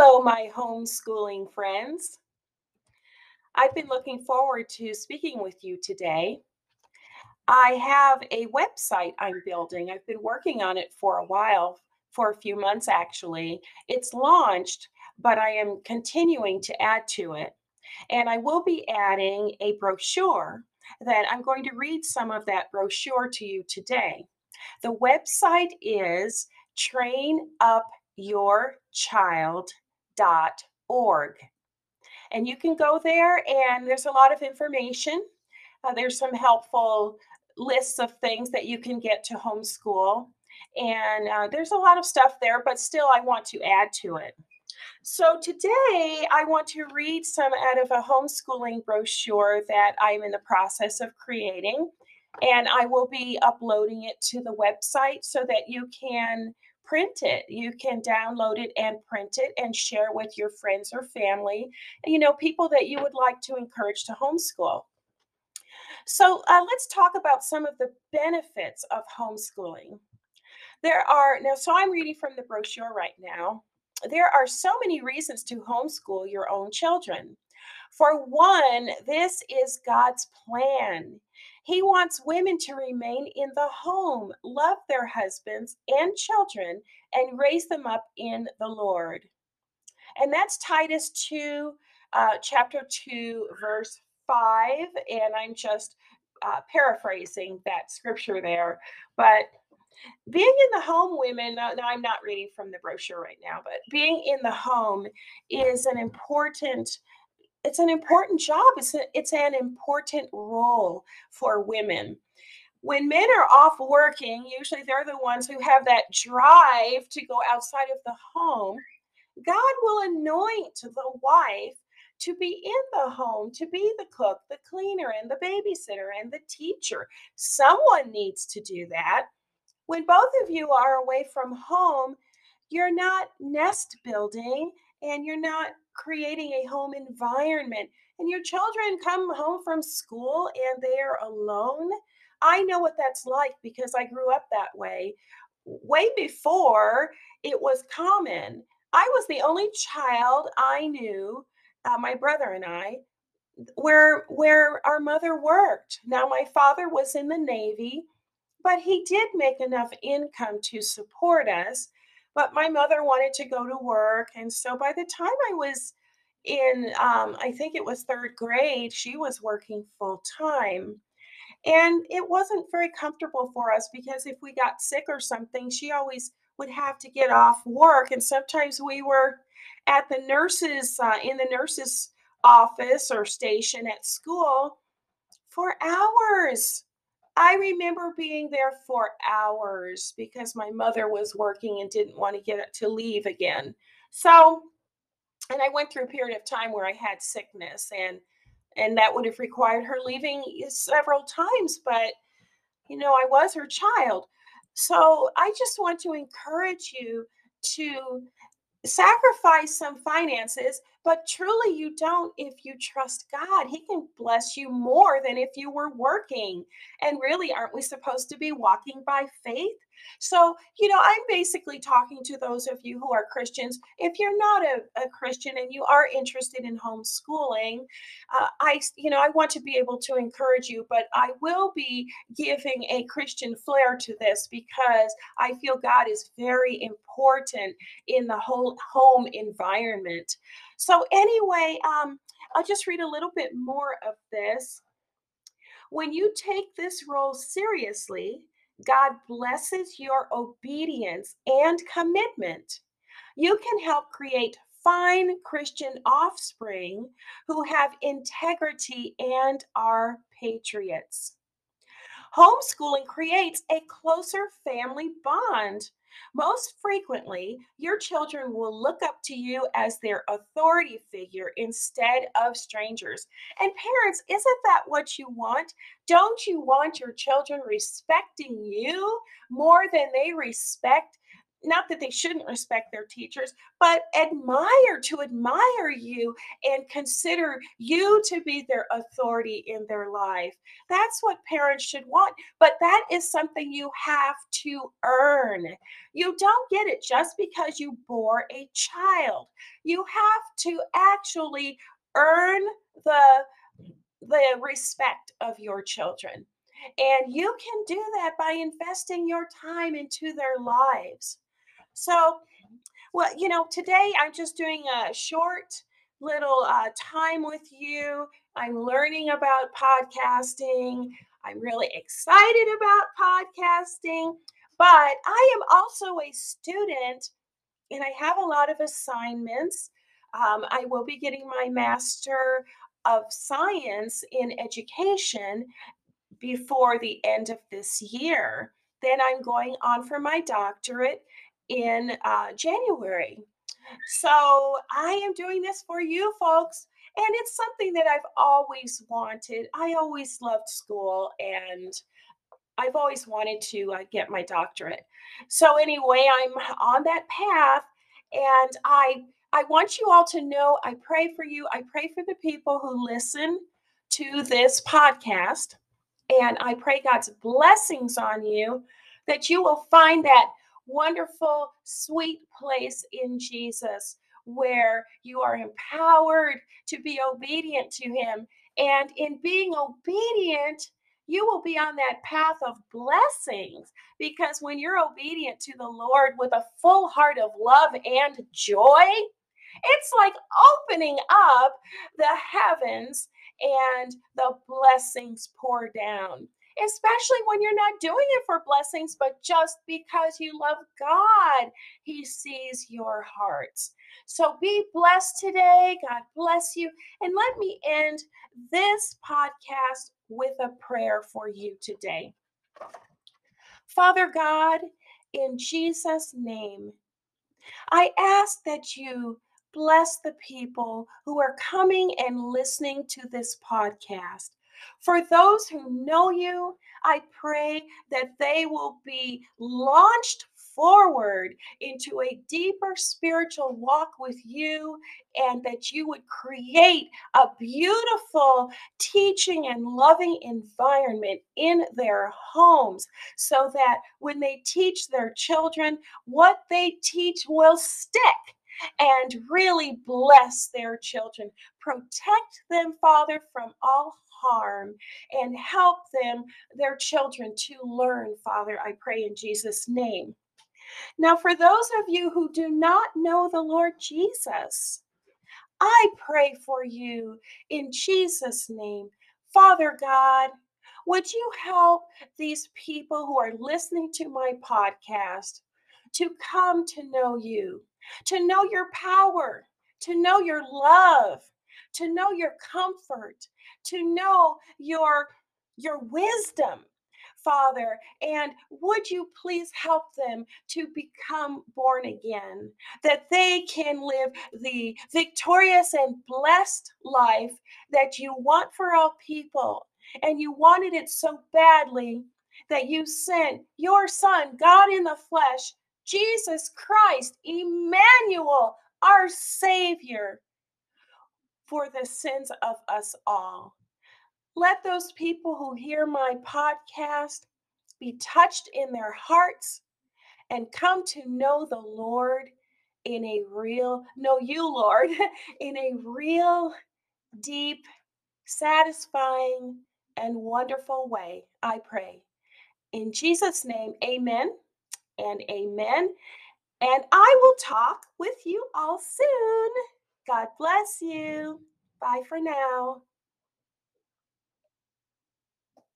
Hello, my homeschooling friends. I've been looking forward to speaking with you today. I have a website I'm building. I've been working on it for a while, for a few months actually. It's launched, but I am continuing to add to it. And I will be adding a brochure that I'm going to read some of that brochure to you today. The website is trainupyourchild.org. And you can go there, and there's a lot of information. Uh, there's some helpful lists of things that you can get to homeschool. And uh, there's a lot of stuff there, but still, I want to add to it. So today, I want to read some out of a homeschooling brochure that I'm in the process of creating. And I will be uploading it to the website so that you can print it. You can download it and print it and share with your friends or family, you know, people that you would like to encourage to homeschool. So uh, let's talk about some of the benefits of homeschooling. There are, now, so I'm reading from the brochure right now. There are so many reasons to homeschool your own children. For one, this is God's plan. He wants women to remain in the home, love their husbands and children, and raise them up in the Lord. And that's Titus 2, uh, chapter 2, verse 5. And I'm just uh, paraphrasing that scripture there. But being in the home, women, no, no, I'm not reading from the brochure right now, but being in the home is an important it's an important job. It's a, it's an important role for women. When men are off working, usually they're the ones who have that drive to go outside of the home. God will anoint the wife to be in the home, to be the cook, the cleaner, and the babysitter, and the teacher. Someone needs to do that. When both of you are away from home, you're not nest building and you're not creating a home environment and your children come home from school and they're alone. I know what that's like because I grew up that way. Way before it was common. I was the only child I knew, uh, my brother and I, where where our mother worked. Now my father was in the Navy, but he did make enough income to support us but my mother wanted to go to work. And so by the time I was in, um, I think it was third grade, she was working full time. And it wasn't very comfortable for us because if we got sick or something, she always would have to get off work. And sometimes we were at the nurses, uh, in the nurses' office or station at school for hours. I remember being there for hours because my mother was working and didn't want to get to leave again. So, and I went through a period of time where I had sickness and and that would have required her leaving several times, but you know, I was her child. So, I just want to encourage you to sacrifice some finances, but truly you don't if you trust God. He can bless you more than if you were working. And really, aren't we supposed to be walking by faith? So, you know, I'm basically talking to those of you who are Christians. If you're not a, a Christian and you are interested in homeschooling, uh, I, you know, I want to be able to encourage you, but I will be giving a Christian flair to this because I feel God is very important in the whole home environment. So, anyway, um, I'll just read a little bit more of this. When you take this role seriously, God blesses your obedience and commitment. You can help create fine Christian offspring who have integrity and are patriots. Homeschooling creates a closer family bond most frequently, your children will look up to you as their authority figure instead of strangers. And parents, isn't that what you want? Don't you want your children respecting you more than they respect not that they shouldn't respect their teachers, but admire to admire you and consider you to be their authority in their life. That's what parents should want. But that is something you have to earn. You don't get it just because you bore a child. You have to actually earn the the respect of your children. And you can do that by investing your time into their lives. So, well, you know, today I'm just doing a short little uh, time with you. I'm learning about podcasting. I'm really excited about podcasting, but I am also a student and I have a lot of assignments. Um, I will be getting my Master of Science in Education before the end of this year. Then I'm going on for my doctorate in uh, January. So I am doing this for you folks. And it's something that I've always wanted. I always loved school and I've always wanted to uh, get my doctorate. So anyway, I'm on that path and I I want you all to know I pray for you. I pray for the people who listen to this podcast and I pray God's blessings on you that you will find that wonderful, sweet place in Jesus where you are empowered to be obedient to Him. And in being obedient, you will be on that path of blessings because when you're obedient to the Lord with a full heart of love and joy, it's like opening up the heavens and the blessings pour down especially when you're not doing it for blessings, but just because you love God. He sees your hearts. So be blessed today. God bless you. And let me end this podcast with a prayer for you today. Father God, in Jesus' name, I ask that you bless the people who are coming and listening to this podcast. For those who know you, I pray that they will be launched forward into a deeper spiritual walk with you and that you would create a beautiful teaching and loving environment in their homes so that when they teach their children, what they teach will stick and really bless their children. Protect them, Father, from all harm and help them, their children, to learn, Father, I pray in Jesus' name. Now, for those of you who do not know the Lord Jesus, I pray for you in Jesus' name. Father God, would you help these people who are listening to my podcast to come to know you, to know your power, to know your love, to know your comfort, to know your your wisdom Father, and would you please help them to become born again, that they can live the victorious and blessed life that you want for all people. And you wanted it so badly that you sent your Son, God in the flesh, Jesus Christ, Emmanuel, our Savior, for the sins of us all. Let those people who hear my podcast be touched in their hearts and come to know the Lord in a real, know you, Lord, in a real, deep, satisfying, and wonderful way. I pray. In Jesus' name, amen and amen. And I will talk with you all soon. God bless you. Bye for now.